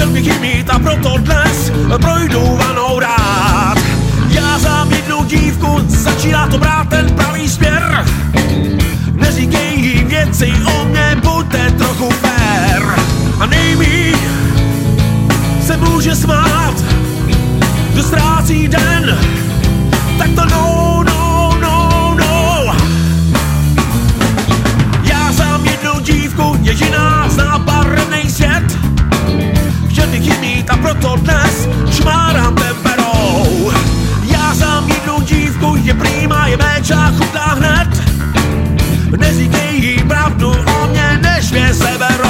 chtěl bych ji mít a proto dnes projdu vanou rád. Já znám jednu dívku, začíná to brát ten pravý směr. Neříkej jí věci o mě, buďte trochu fér. A nejmí se může smát, kdo ztrácí den. Proto dnes šmárám temperou. Já sám jednu dívku, je prýma, je méča, chutná hned. Neříkej jí pravdu o mě, než mě seberou.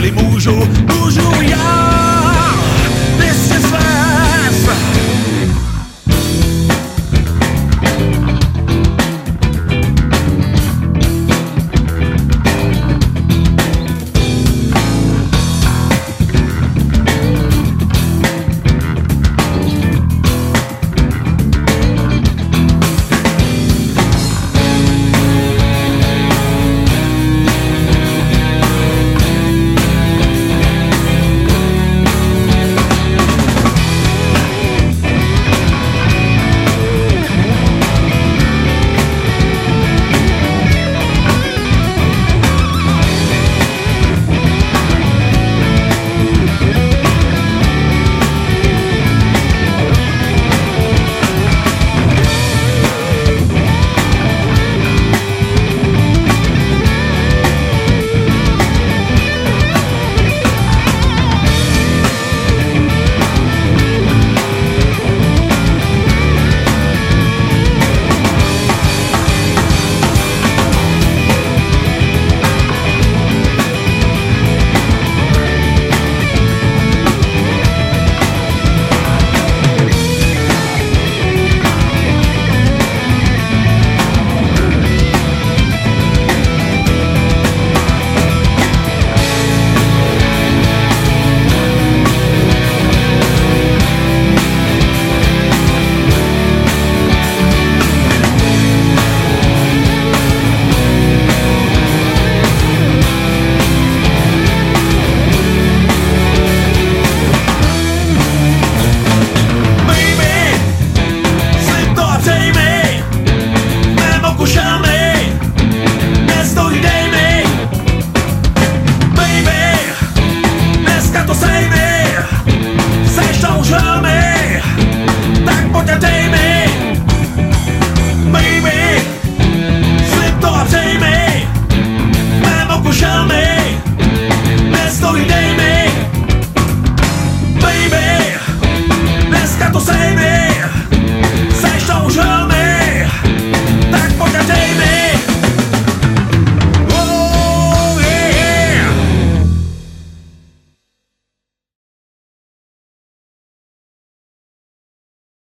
les bougeots, toujours y'a.